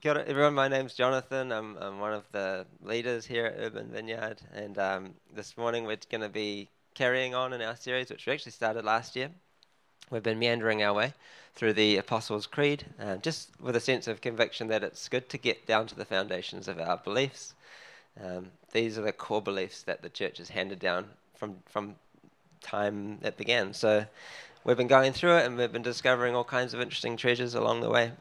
Kia ora, everyone. My name's Jonathan. I'm, I'm one of the leaders here at Urban Vineyard, and um, this morning we're going to be carrying on in our series, which we actually started last year. We've been meandering our way through the Apostles' Creed, uh, just with a sense of conviction that it's good to get down to the foundations of our beliefs. Um, these are the core beliefs that the church has handed down from from time it began. So we've been going through it, and we've been discovering all kinds of interesting treasures along the way.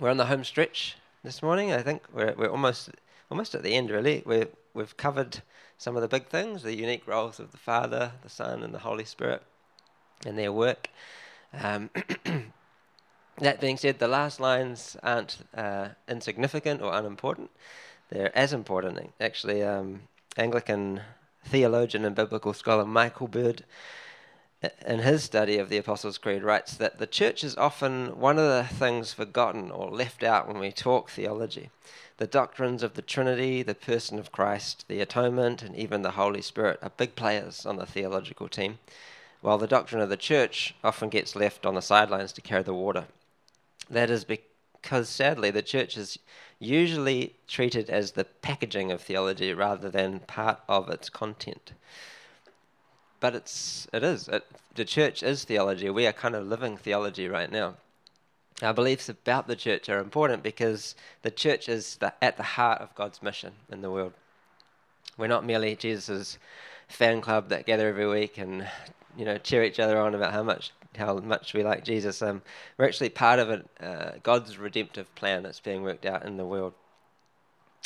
We're on the home stretch this morning. I think we're we're almost almost at the end. Really, we we've covered some of the big things: the unique roles of the Father, the Son, and the Holy Spirit, and their work. Um, that being said, the last lines aren't uh, insignificant or unimportant. They're as important, actually. Um, Anglican theologian and biblical scholar Michael Bird in his study of the Apostles' Creed, writes that the church is often one of the things forgotten or left out when we talk theology. The doctrines of the Trinity, the person of Christ, the atonement, and even the Holy Spirit are big players on the theological team, while the doctrine of the church often gets left on the sidelines to carry the water. That is because, sadly, the church is usually treated as the packaging of theology rather than part of its content but it's it is it, the church is theology. We are kind of living theology right now. Our beliefs about the church are important because the church is the, at the heart of God's mission in the world. We're not merely Jesus' fan club that gather every week and you know cheer each other on about how much how much we like Jesus. Um, we're actually part of uh, God's redemptive plan that's being worked out in the world.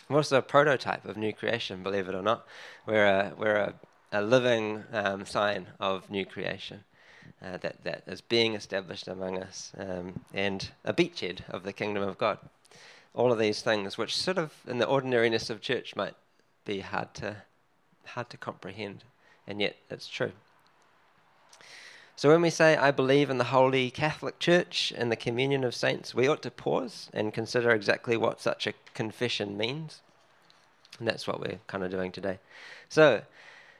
We're also a prototype of new creation, believe it or not. We're a, we're a a living um, sign of new creation uh, that, that is being established among us, um, and a beachhead of the kingdom of God. All of these things, which sort of in the ordinariness of church might be hard to hard to comprehend, and yet it's true. So when we say, I believe in the Holy Catholic Church and the communion of saints, we ought to pause and consider exactly what such a confession means. And that's what we're kind of doing today. So,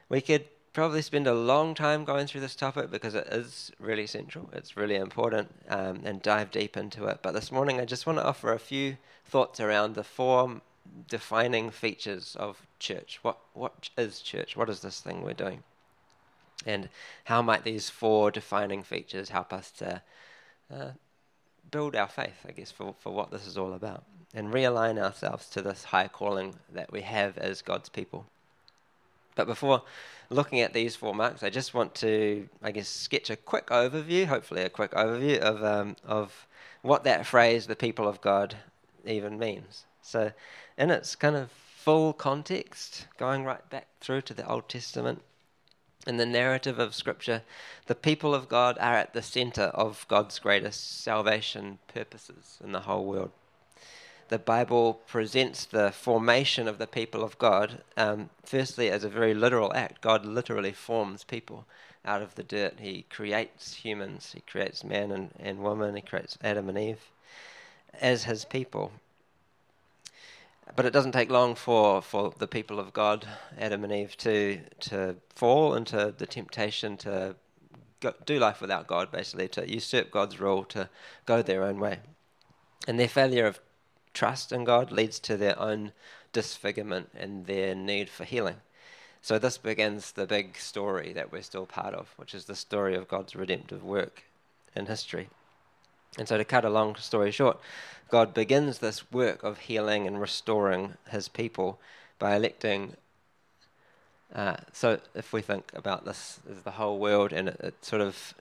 we could probably spend a long time going through this topic because it is really central, it's really important, um, and dive deep into it. But this morning, I just want to offer a few thoughts around the four defining features of church. What what is church? What is this thing we're doing? And how might these four defining features help us to uh, build our faith, I guess, for, for what this is all about, and realign ourselves to this high calling that we have as God's people. But before looking at these four marks, I just want to, I guess, sketch a quick overview, hopefully a quick overview of um, of what that phrase, "the people of God," even means. So, in its kind of full context, going right back through to the Old Testament, in the narrative of Scripture, the people of God are at the center of God's greatest salvation purposes in the whole world the Bible presents the formation of the people of God, um, firstly, as a very literal act. God literally forms people out of the dirt. He creates humans, He creates man and, and woman, He creates Adam and Eve as His people. But it doesn't take long for, for the people of God, Adam and Eve, to, to fall into the temptation to go, do life without God, basically, to usurp God's rule, to go their own way. And their failure of trust in God leads to their own disfigurement and their need for healing. So this begins the big story that we're still part of, which is the story of God's redemptive work in history. And so, to cut a long story short, God begins this work of healing and restoring his people by electing. Uh, so, if we think about this as the whole world, and it, it sort of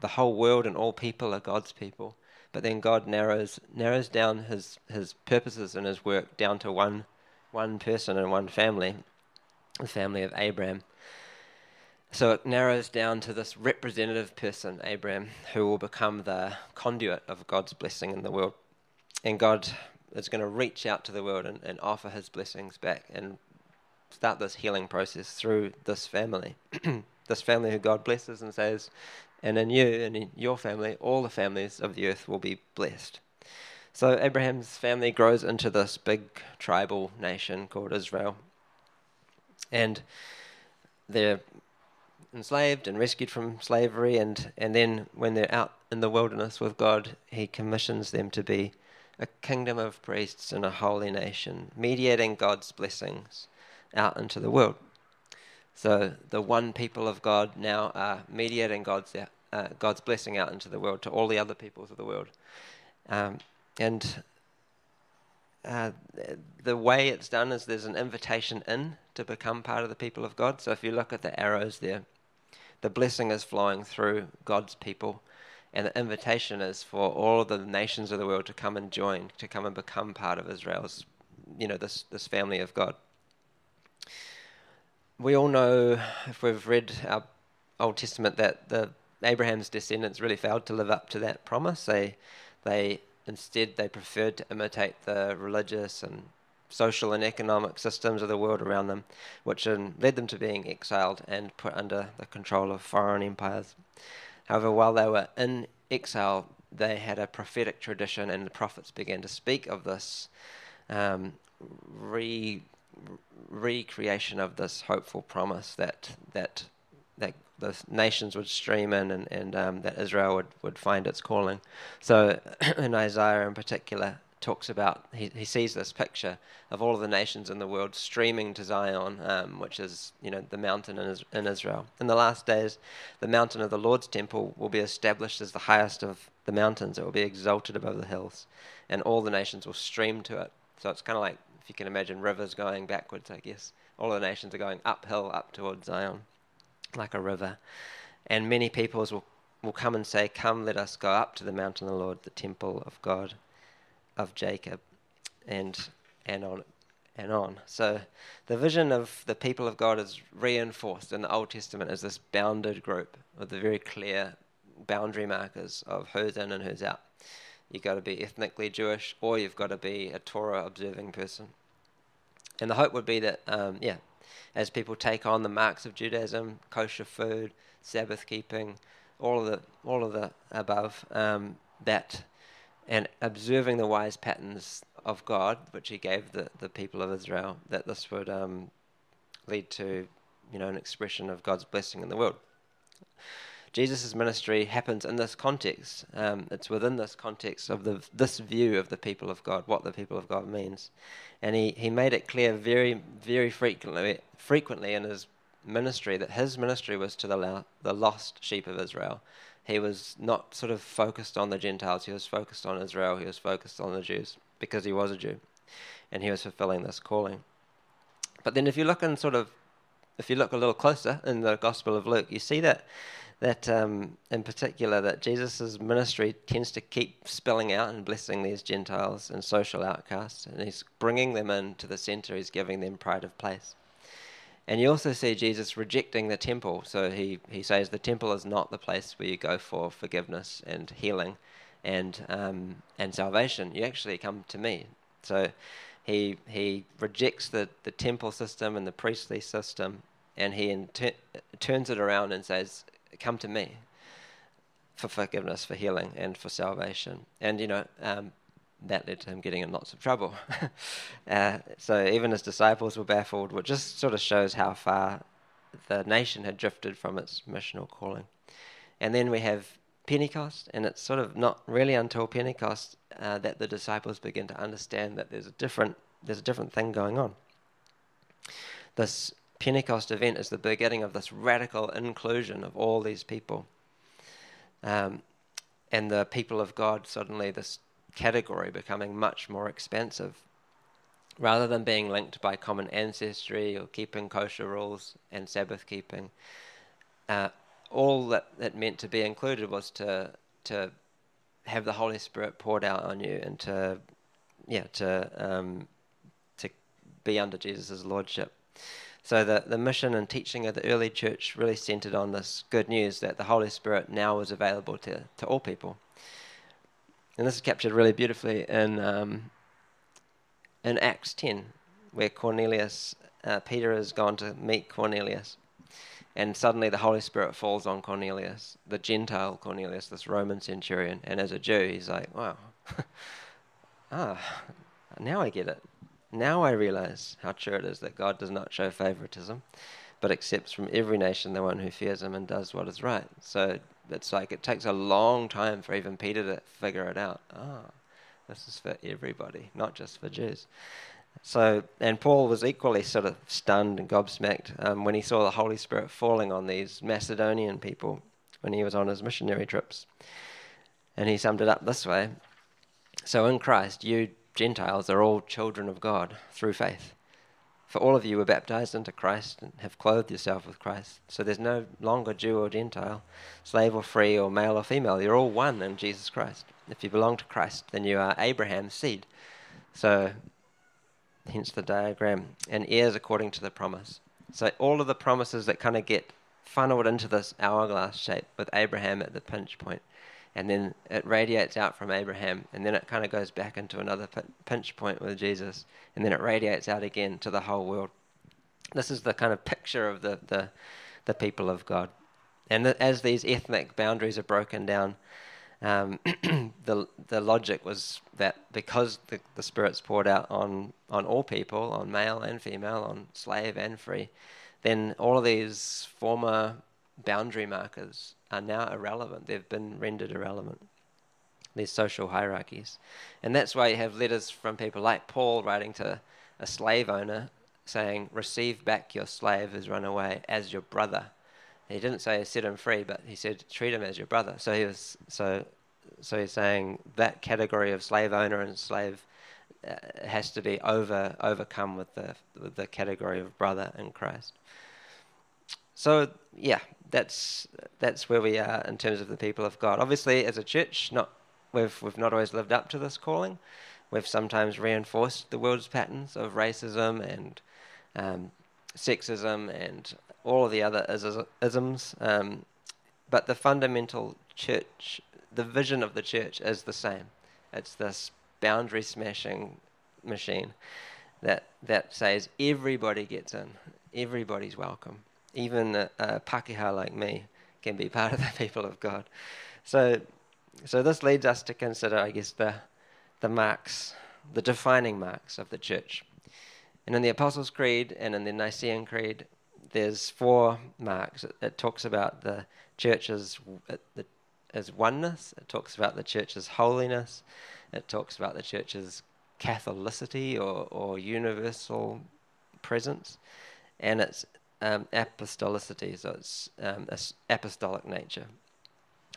the whole world and all people are God's people, but then God narrows narrows down his his purposes and his work down to one one person and one family, the family of Abraham. So it narrows down to this representative person, Abraham, who will become the conduit of God's blessing in the world. And God is going to reach out to the world and, and offer his blessings back and start this healing process through this family. this family who God blesses and says, and in you and in your family, all the families of the earth will be blessed. So Abraham's family grows into this big tribal nation called Israel. And they're enslaved and rescued from slavery and, and then when they're out in the wilderness with God, he commissions them to be a kingdom of priests and a holy nation, mediating God's blessings out into the world. So the one people of God now are mediating God's uh, God's blessing out into the world to all the other peoples of the world, um, and uh, the way it's done is there's an invitation in to become part of the people of God. So if you look at the arrows there, the blessing is flowing through God's people, and the invitation is for all the nations of the world to come and join, to come and become part of Israel's, you know, this this family of God. We all know, if we've read our Old Testament, that the Abraham's descendants really failed to live up to that promise. They they Instead, they preferred to imitate the religious and social and economic systems of the world around them, which led them to being exiled and put under the control of foreign empires. However, while they were in exile, they had a prophetic tradition, and the prophets began to speak of this um, re recreation of this hopeful promise that that that the nations would stream in and, and um, that Israel would, would find its calling. So in Isaiah in particular talks about, he, he sees this picture of all of the nations in the world streaming to Zion, um, which is, you know, the mountain in, in Israel. In the last days, the mountain of the Lord's temple will be established as the highest of the mountains. It will be exalted above the hills, and all the nations will stream to it. So it's kind of like, if you can imagine rivers going backwards, I guess. All the nations are going uphill up towards Zion like a river. And many peoples will, will come and say, Come, let us go up to the mountain of the Lord, the temple of God of Jacob, and, and on and on. So the vision of the people of God is reinforced in the Old Testament as this bounded group with the very clear boundary markers of who's in and who's out. You've got to be ethnically Jewish or you've got to be a Torah observing person. And the hope would be that, um, yeah, as people take on the marks of Judaism, kosher food, Sabbath keeping, all of the all of the above, um, that and observing the wise patterns of God, which He gave the, the people of Israel, that this would um, lead to you know an expression of God's blessing in the world. Jesus' ministry happens in this context. Um, it's within this context of the, this view of the people of God, what the people of God means. And he, he made it clear very, very frequently, frequently in his ministry that his ministry was to the, the lost sheep of Israel. He was not sort of focused on the Gentiles, he was focused on Israel, he was focused on the Jews because he was a Jew. And he was fulfilling this calling. But then if you look in sort of, if you look a little closer in the Gospel of Luke, you see that that um, in particular that Jesus' ministry tends to keep spilling out and blessing these Gentiles and social outcasts, and he's bringing them into the center. He's giving them pride of place. And you also see Jesus rejecting the temple. So he, he says the temple is not the place where you go for forgiveness and healing and um, and salvation. You actually come to me. So he he rejects the, the temple system and the priestly system, and he turns it around and says, come to me for forgiveness, for healing, and for salvation. And, you know, um, that led to him getting in lots of trouble. uh, so even his disciples were baffled, which just sort of shows how far the nation had drifted from its missional calling. And then we have Pentecost, and it's sort of not really until Pentecost uh, that the disciples begin to understand that there's a different there's a different thing going on. This Pentecost event is the beginning of this radical inclusion of all these people. Um, and the people of God, suddenly, this category becoming much more expansive. Rather than being linked by common ancestry or keeping kosher rules and Sabbath keeping, uh, all that it meant to be included was to to have the Holy Spirit poured out on you and to yeah to um, to be under Jesus' lordship. So the, the mission and teaching of the early church really centered on this good news that the Holy Spirit now was available to, to all people. And this is captured really beautifully in, um, in Acts 10, where Cornelius, uh, Peter has gone to meet Cornelius. And suddenly the Holy Spirit falls on Cornelius, the Gentile Cornelius, this Roman centurion. And as a Jew, he's like, wow, ah, now I get it. Now I realize how true it is that God does not show favoritism, but accepts from every nation the one who fears him and does what is right. So it's like it takes a long time for even Peter to figure it out. Ah, This is for everybody, not just for Jews. So, and Paul was equally sort of stunned and gobsmacked um, when he saw the Holy Spirit falling on these Macedonian people when he was on his missionary trips. And he summed it up this way So, in Christ, you Gentiles are all children of God through faith. For all of you were baptized into Christ and have clothed yourself with Christ. So there's no longer Jew or Gentile, slave or free, or male or female. You're all one in Jesus Christ. If you belong to Christ, then you are Abraham's seed. So, hence the diagram, and heirs according to the promise. So all of the promises that kind of get funneled into this hourglass shape with Abraham at the pinch point and then it radiates out from Abraham, and then it kind of goes back into another pinch point with Jesus, and then it radiates out again to the whole world. This is the kind of picture of the, the, the people of God. And as these ethnic boundaries are broken down, um, the, the logic was that because the, the Spirit's poured out on, on all people, on male and female, on slave and free, then all of these former boundary markers are now irrelevant. They've been rendered irrelevant. These social hierarchies. And that's why you have letters from people like Paul writing to a slave owner saying, Receive back your slave who's run away as your brother. He didn't say set him free, but he said treat him as your brother. So he was so so he's saying that category of slave owner and slave uh, has to be over overcome with the with the category of brother in Christ. So yeah, that's that's where we are in terms of the people of God. Obviously, as a church, not we've we've not always lived up to this calling. We've sometimes reinforced the world's patterns of racism and um, sexism and all of the other isms. Um, but the fundamental church, the vision of the church is the same. It's this boundary smashing machine that that says everybody gets in, everybody's welcome even a, a Pakeha like me can be part of the people of God. So, so this leads us to consider, I guess, the, the marks, the defining marks of the church. And in the Apostles' Creed and in the Nicene Creed, there's four marks. It, it talks about the church's uh, as oneness. It talks about the church's holiness. It talks about the church's Catholicity or, or universal presence. And it's um, apostolicity, so it's um, apostolic nature.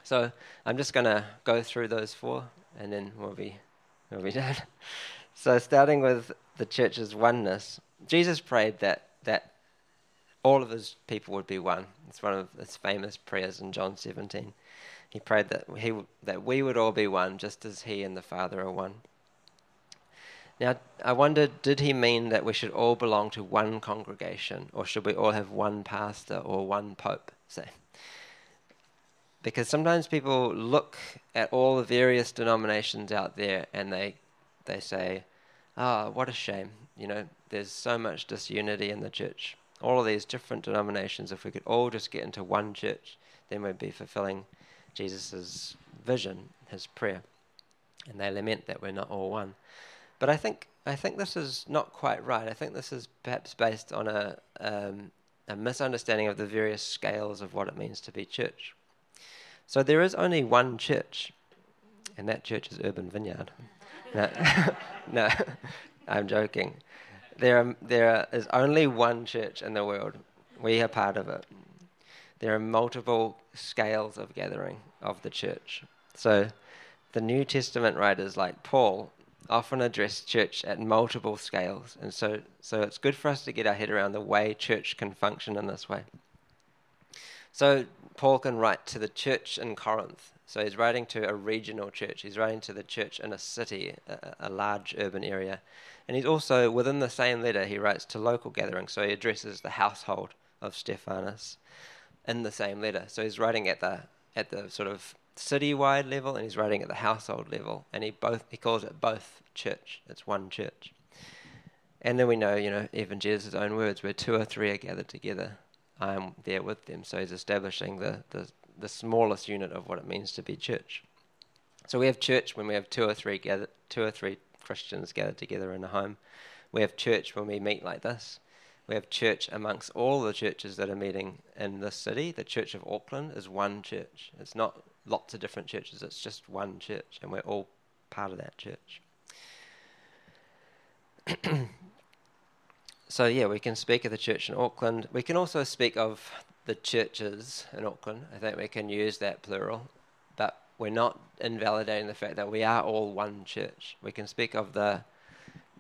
So I'm just going to go through those four, and then we'll be we'll be done. so starting with the church's oneness, Jesus prayed that that all of his people would be one. It's one of his famous prayers in John 17. He prayed that he that we would all be one, just as he and the Father are one. Now, I wonder, did he mean that we should all belong to one congregation, or should we all have one pastor or one pope, say? Because sometimes people look at all the various denominations out there and they, they say, ah, oh, what a shame. You know, there's so much disunity in the church. All of these different denominations, if we could all just get into one church, then we'd be fulfilling Jesus' vision, his prayer. And they lament that we're not all one. But I think I think this is not quite right. I think this is perhaps based on a um, a misunderstanding of the various scales of what it means to be church. So there is only one church, and that church is Urban Vineyard. no, no, I'm joking. There, are, there is only one church in the world. We are part of it. There are multiple scales of gathering of the church. So the New Testament writers like Paul often address church at multiple scales. And so, so it's good for us to get our head around the way church can function in this way. So Paul can write to the church in Corinth. So he's writing to a regional church. He's writing to the church in a city, a, a large urban area. And he's also, within the same letter, he writes to local gatherings. So he addresses the household of Stephanus in the same letter. So he's writing at the at the sort of city-wide level and he's writing at the household level, and he both he calls it both church. It's one church. And then we know, you know, even Jesus' own words, where two or three are gathered together, I am there with them. So he's establishing the, the, the smallest unit of what it means to be church. So we have church when we have two or three gather, two or three Christians gathered together in a home. We have church when we meet like this. We have church amongst all the churches that are meeting in this city. The Church of Auckland is one church. It's not lots of different churches. It's just one church, and we're all part of that church. so yeah, we can speak of the church in Auckland. We can also speak of the churches in Auckland. I think we can use that plural, but we're not invalidating the fact that we are all one church. We can speak of the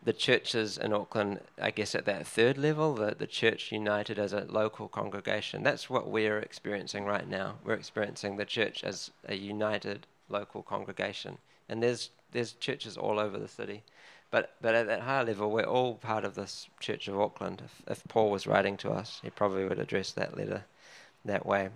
the churches in Auckland, I guess at that third level, the, the church united as a local congregation. That's what we're experiencing right now. We're experiencing the church as a united local congregation. And there's there's churches all over the city. But but at that higher level, we're all part of this Church of Auckland. If, if Paul was writing to us, he probably would address that letter that way.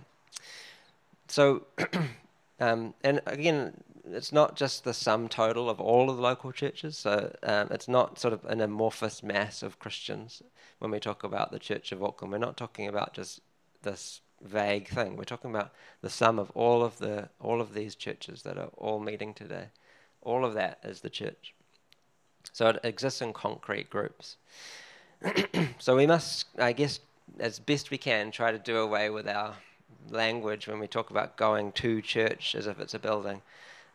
So, um, and again, it's not just the sum total of all of the local churches. So um, it's not sort of an amorphous mass of Christians when we talk about the Church of Auckland. We're not talking about just this vague thing. We're talking about the sum of all of the all of these churches that are all meeting today. All of that is the church. So it exists in concrete groups. so we must, I guess, as best we can, try to do away with our language when we talk about going to church as if it's a building,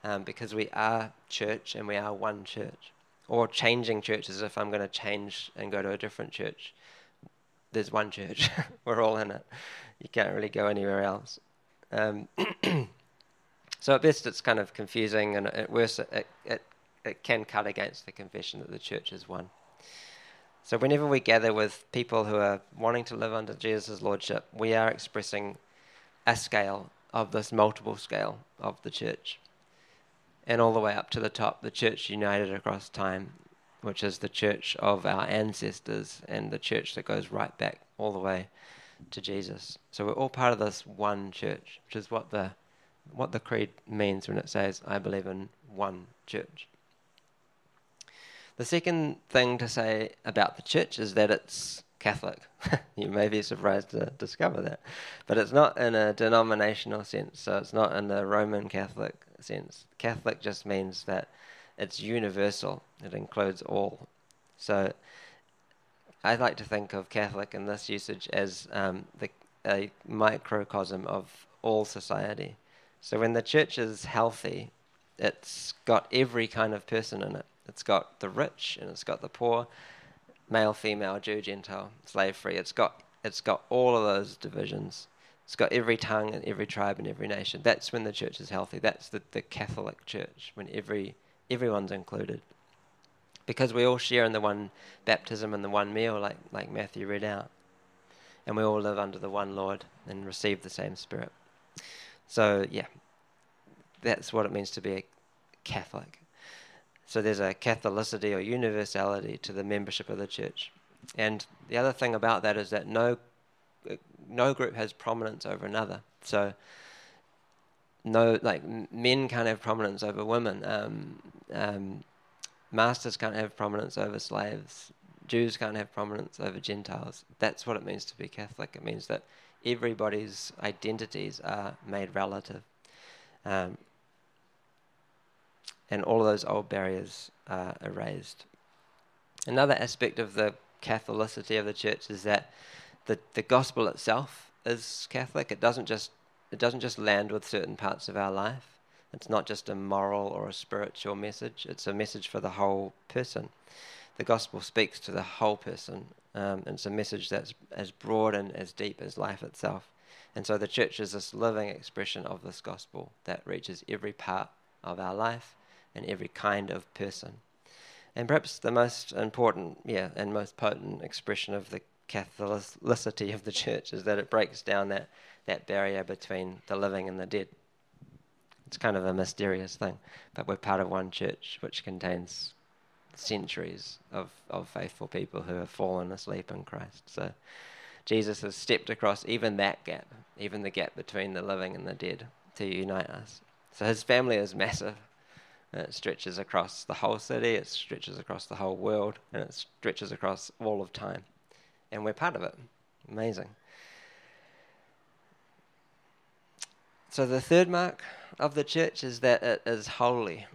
um, because we are church and we are one church. Or changing churches if I'm going to change and go to a different church. There's one church. We're all in it. You can't really go anywhere else. Um, so at best it's kind of confusing, and at worst it, it, it can cut against the confession that the church is one. So whenever we gather with people who are wanting to live under Jesus' lordship, we are expressing a scale of this multiple scale of the church. And all the way up to the top, the church united across time, which is the church of our ancestors and the church that goes right back all the way to Jesus. So we're all part of this one church, which is what the what the creed means when it says, I believe in one church. The second thing to say about the church is that it's Catholic. you may be surprised to discover that. But it's not in a denominational sense, so it's not in the Roman Catholic sense. Catholic just means that it's universal, it includes all. So I like to think of Catholic in this usage as um, the, a microcosm of all society. So when the church is healthy, it's got every kind of person in it. It's got the rich and it's got the poor, male, female, Jew, Gentile, slave free. It's got it's got all of those divisions. It's got every tongue and every tribe and every nation. That's when the church is healthy. That's the, the Catholic church, when every everyone's included. Because we all share in the one baptism and the one meal, like, like Matthew read out. And we all live under the one Lord and receive the same Spirit. So, yeah, that's what it means to be a Catholic. So there's a Catholicity or universality to the membership of the church. And the other thing about that is that no, no group has prominence over another. So no, like men can't have prominence over women. Um, um, masters can't have prominence over slaves. Jews can't have prominence over Gentiles. That's what it means to be Catholic. It means that everybody's identities are made relative. Um, and all of those old barriers are erased. Another aspect of the Catholicity of the church is that the, the gospel itself is Catholic. It doesn't just it doesn't just land with certain parts of our life. It's not just a moral or a spiritual message. It's a message for the whole person. The gospel speaks to the whole person. Um, it's a message that's as broad and as deep as life itself. And so the church is this living expression of this gospel that reaches every part of our life and every kind of person. And perhaps the most important, yeah, and most potent expression of the Catholicity of the church is that it breaks down that, that barrier between the living and the dead. It's kind of a mysterious thing, but we're part of one church which contains centuries of, of faithful people who have fallen asleep in Christ. So Jesus has stepped across even that gap, even the gap between the living and the dead, to unite us. So his family is massive. It stretches across the whole city, it stretches across the whole world, and it stretches across all of time. And we're part of it. Amazing. So, the third mark of the church is that it is holy.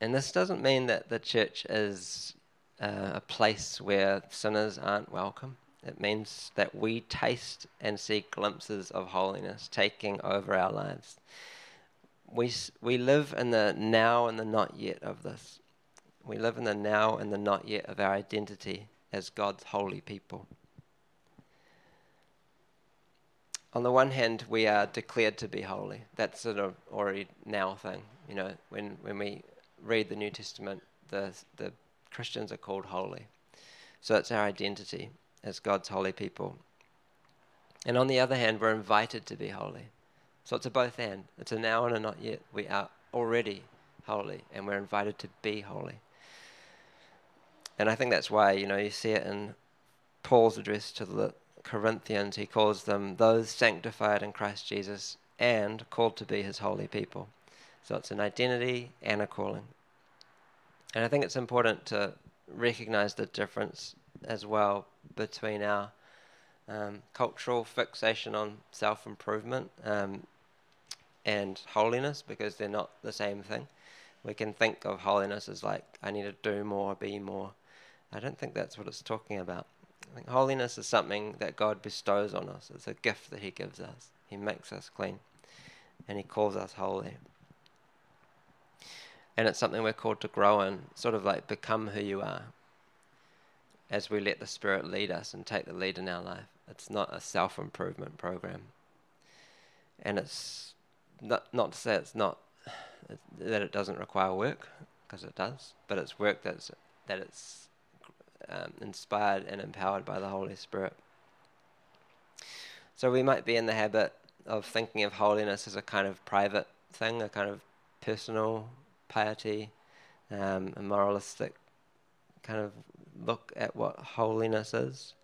And this doesn't mean that the church is uh, a place where sinners aren't welcome. It means that we taste and see glimpses of holiness taking over our lives we, we live in the now and the not yet of this. We live in the now and the not yet of our identity as God's holy people. On the one hand, we are declared to be holy. That's an already now thing. You know, when, when we read the New Testament, the, the Christians are called holy. So it's our identity as God's holy people. And on the other hand, we're invited to be holy. So it's a both and. It's a now and a not yet. We are already holy, and we're invited to be holy. And I think that's why, you know, you see it in Paul's address to the Corinthians. He calls them those sanctified in Christ Jesus and called to be his holy people. So it's an identity and a calling. And I think it's important to recognize the difference as well between our um, cultural fixation on self improvement um, and holiness because they're not the same thing. We can think of holiness as like, I need to do more, be more. I don't think that's what it's talking about. I think holiness is something that God bestows on us, it's a gift that He gives us. He makes us clean and He calls us holy. And it's something we're called to grow in, sort of like become who you are as we let the Spirit lead us and take the lead in our life. It's not a self improvement program. And it's not, not to say it's not that it doesn't require work, because it does, but it's work that's that it's um, inspired and empowered by the Holy Spirit. So we might be in the habit of thinking of holiness as a kind of private thing, a kind of personal piety, um, a moralistic kind of look at what holiness is.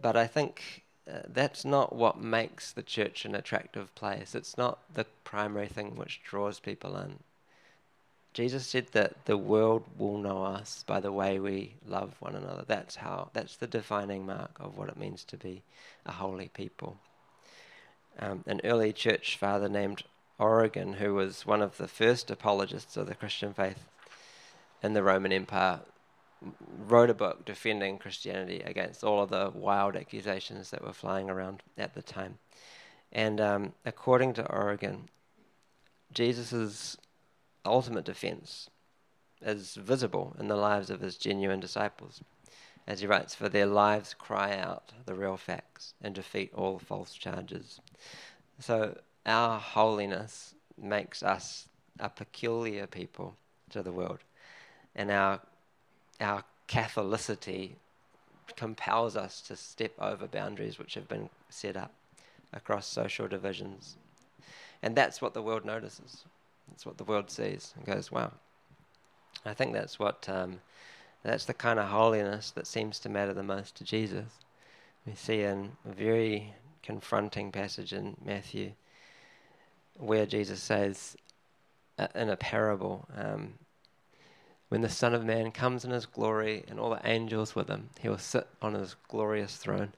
But I think uh, that's not what makes the church an attractive place. It's not the primary thing which draws people in. Jesus said that the world will know us by the way we love one another. That's how that's the defining mark of what it means to be a holy people. Um, an early church father named Origen, who was one of the first apologists of the Christian faith in the Roman Empire, wrote a book defending Christianity against all of the wild accusations that were flying around at the time. And um, according to Origen, Jesus' ultimate defense is visible in the lives of his genuine disciples. As he writes, For their lives cry out the real facts and defeat all false charges. So our holiness makes us a peculiar people to the world. And our our Catholicity compels us to step over boundaries which have been set up across social divisions. And that's what the world notices. That's what the world sees and goes, wow. I think that's what, um, that's the kind of holiness that seems to matter the most to Jesus. We see in a very confronting passage in Matthew where Jesus says, uh, in a parable, um, when the Son of Man comes in his glory and all the angels with him, he will sit on his glorious throne.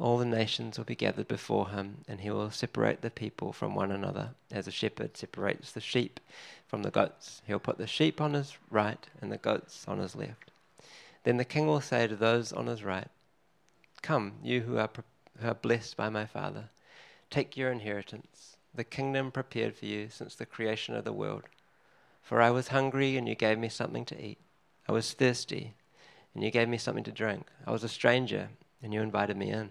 All the nations will be gathered before him, and he will separate the people from one another, as a shepherd separates the sheep from the goats. He'll put the sheep on his right and the goats on his left. Then the king will say to those on his right, Come, you who are, who are blessed by my Father, take your inheritance, the kingdom prepared for you since the creation of the world. For I was hungry, and you gave me something to eat. I was thirsty, and you gave me something to drink. I was a stranger, and you invited me in.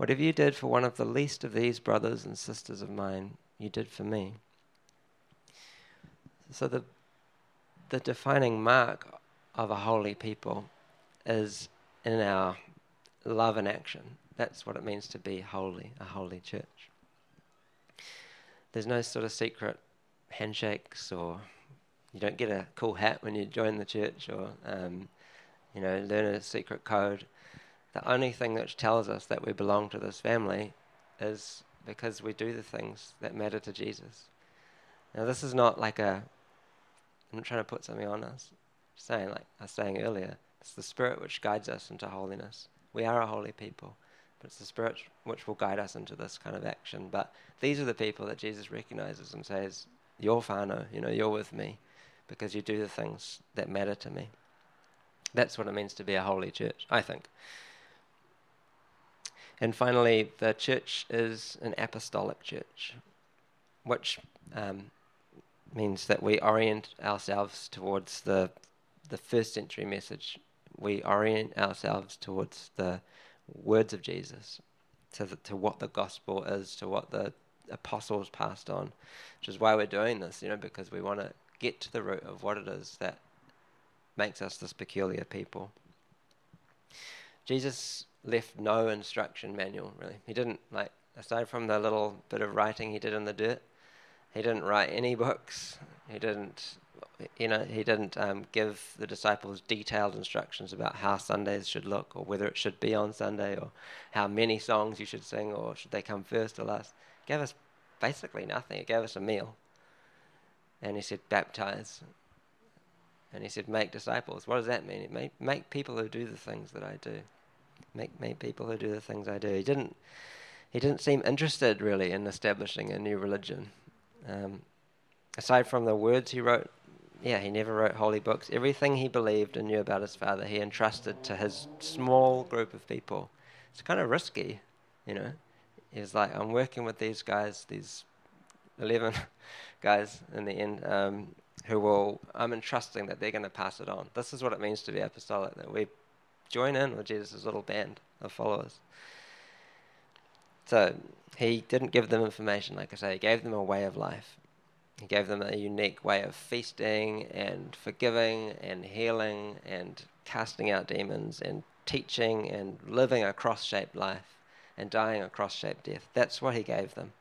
whatever you did for one of the least of these brothers and sisters of mine, you did for me. So the the defining mark of a holy people is in our love and action. That's what it means to be holy, a holy church. There's no sort of secret handshakes or you don't get a cool hat when you join the church or um, you know learn a secret code. The only thing which tells us that we belong to this family is because we do the things that matter to Jesus. Now this is not like a I'm not trying to put something on us. saying, like I was saying earlier, it's the Spirit which guides us into holiness. We are a holy people, but it's the Spirit which will guide us into this kind of action. But these are the people that Jesus recognizes and says, You're whānau, you know, you're with me because you do the things that matter to me. That's what it means to be a holy church, I think. And finally, the church is an apostolic church, which um, means that we orient ourselves towards the the first century message. We orient ourselves towards the words of Jesus, to the, to what the gospel is, to what the apostles passed on, which is why we're doing this. You know, because we want to get to the root of what it is that makes us this peculiar people. Jesus left no instruction manual, really. He didn't, like, aside from the little bit of writing he did in the dirt, he didn't write any books. He didn't, you know, he didn't um, give the disciples detailed instructions about how Sundays should look or whether it should be on Sunday or how many songs you should sing or should they come first or last. He gave us basically nothing. He gave us a meal. And he said, baptize. And he said, make disciples. What does that mean? It make, make people who do the things that I do. Make, make people who do the things I do. He didn't, he didn't seem interested really in establishing a new religion. Um, aside from the words he wrote, yeah, he never wrote holy books. Everything he believed and knew about his father, he entrusted to his small group of people. It's kind of risky, you know. He's like, I'm working with these guys, these 11 guys in the end, um, who will, I'm entrusting that they're going to pass it on. This is what it means to be apostolic, that we join in with Jesus' little band of followers. So he didn't give them information, like I say, he gave them a way of life. He gave them a unique way of feasting and forgiving and healing and casting out demons and teaching and living a cross shaped life and dying a cross shaped death. That's what he gave them.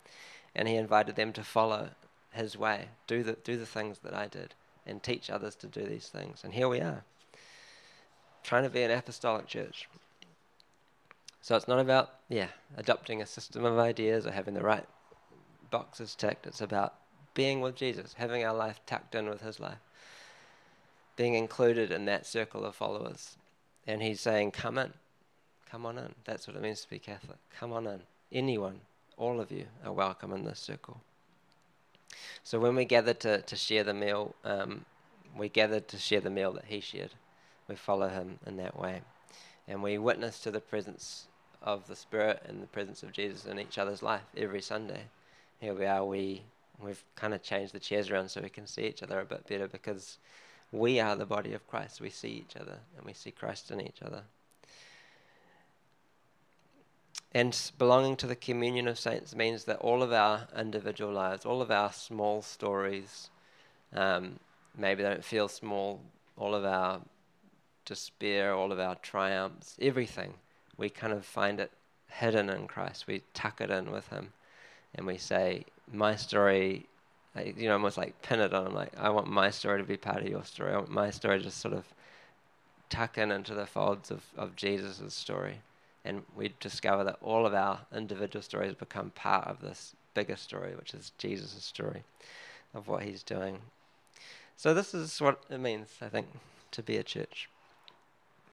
And he invited them to follow his way, do the, do the things that I did, and teach others to do these things. And here we are, trying to be an apostolic church. So it's not about, yeah, adopting a system of ideas or having the right boxes ticked. It's about being with Jesus, having our life tucked in with his life, being included in that circle of followers. And he's saying, come in, come on in. That's what it means to be Catholic. Come on in. Anyone, all of you are welcome in this circle. So when we gather to, to share the meal, um, we gather to share the meal that he shared. We follow him in that way. And we witness to the presence of the Spirit and the presence of Jesus in each other's life every Sunday. Here we are, we, we've kind of changed the chairs around so we can see each other a bit better because we are the body of Christ. We see each other and we see Christ in each other. And belonging to the communion of saints means that all of our individual lives, all of our small stories, um, maybe they don't feel small, all of our despair, all of our triumphs, everything, we kind of find it hidden in Christ. We tuck it in with Him, and we say, "My story," you know, almost like pin it on. Like, I want my story to be part of your story. I want my story to just sort of tuck in into the folds of of Jesus' story and we discover that all of our individual stories become part of this bigger story, which is Jesus' story of what he's doing. So, this is what it means, I think, to be a church.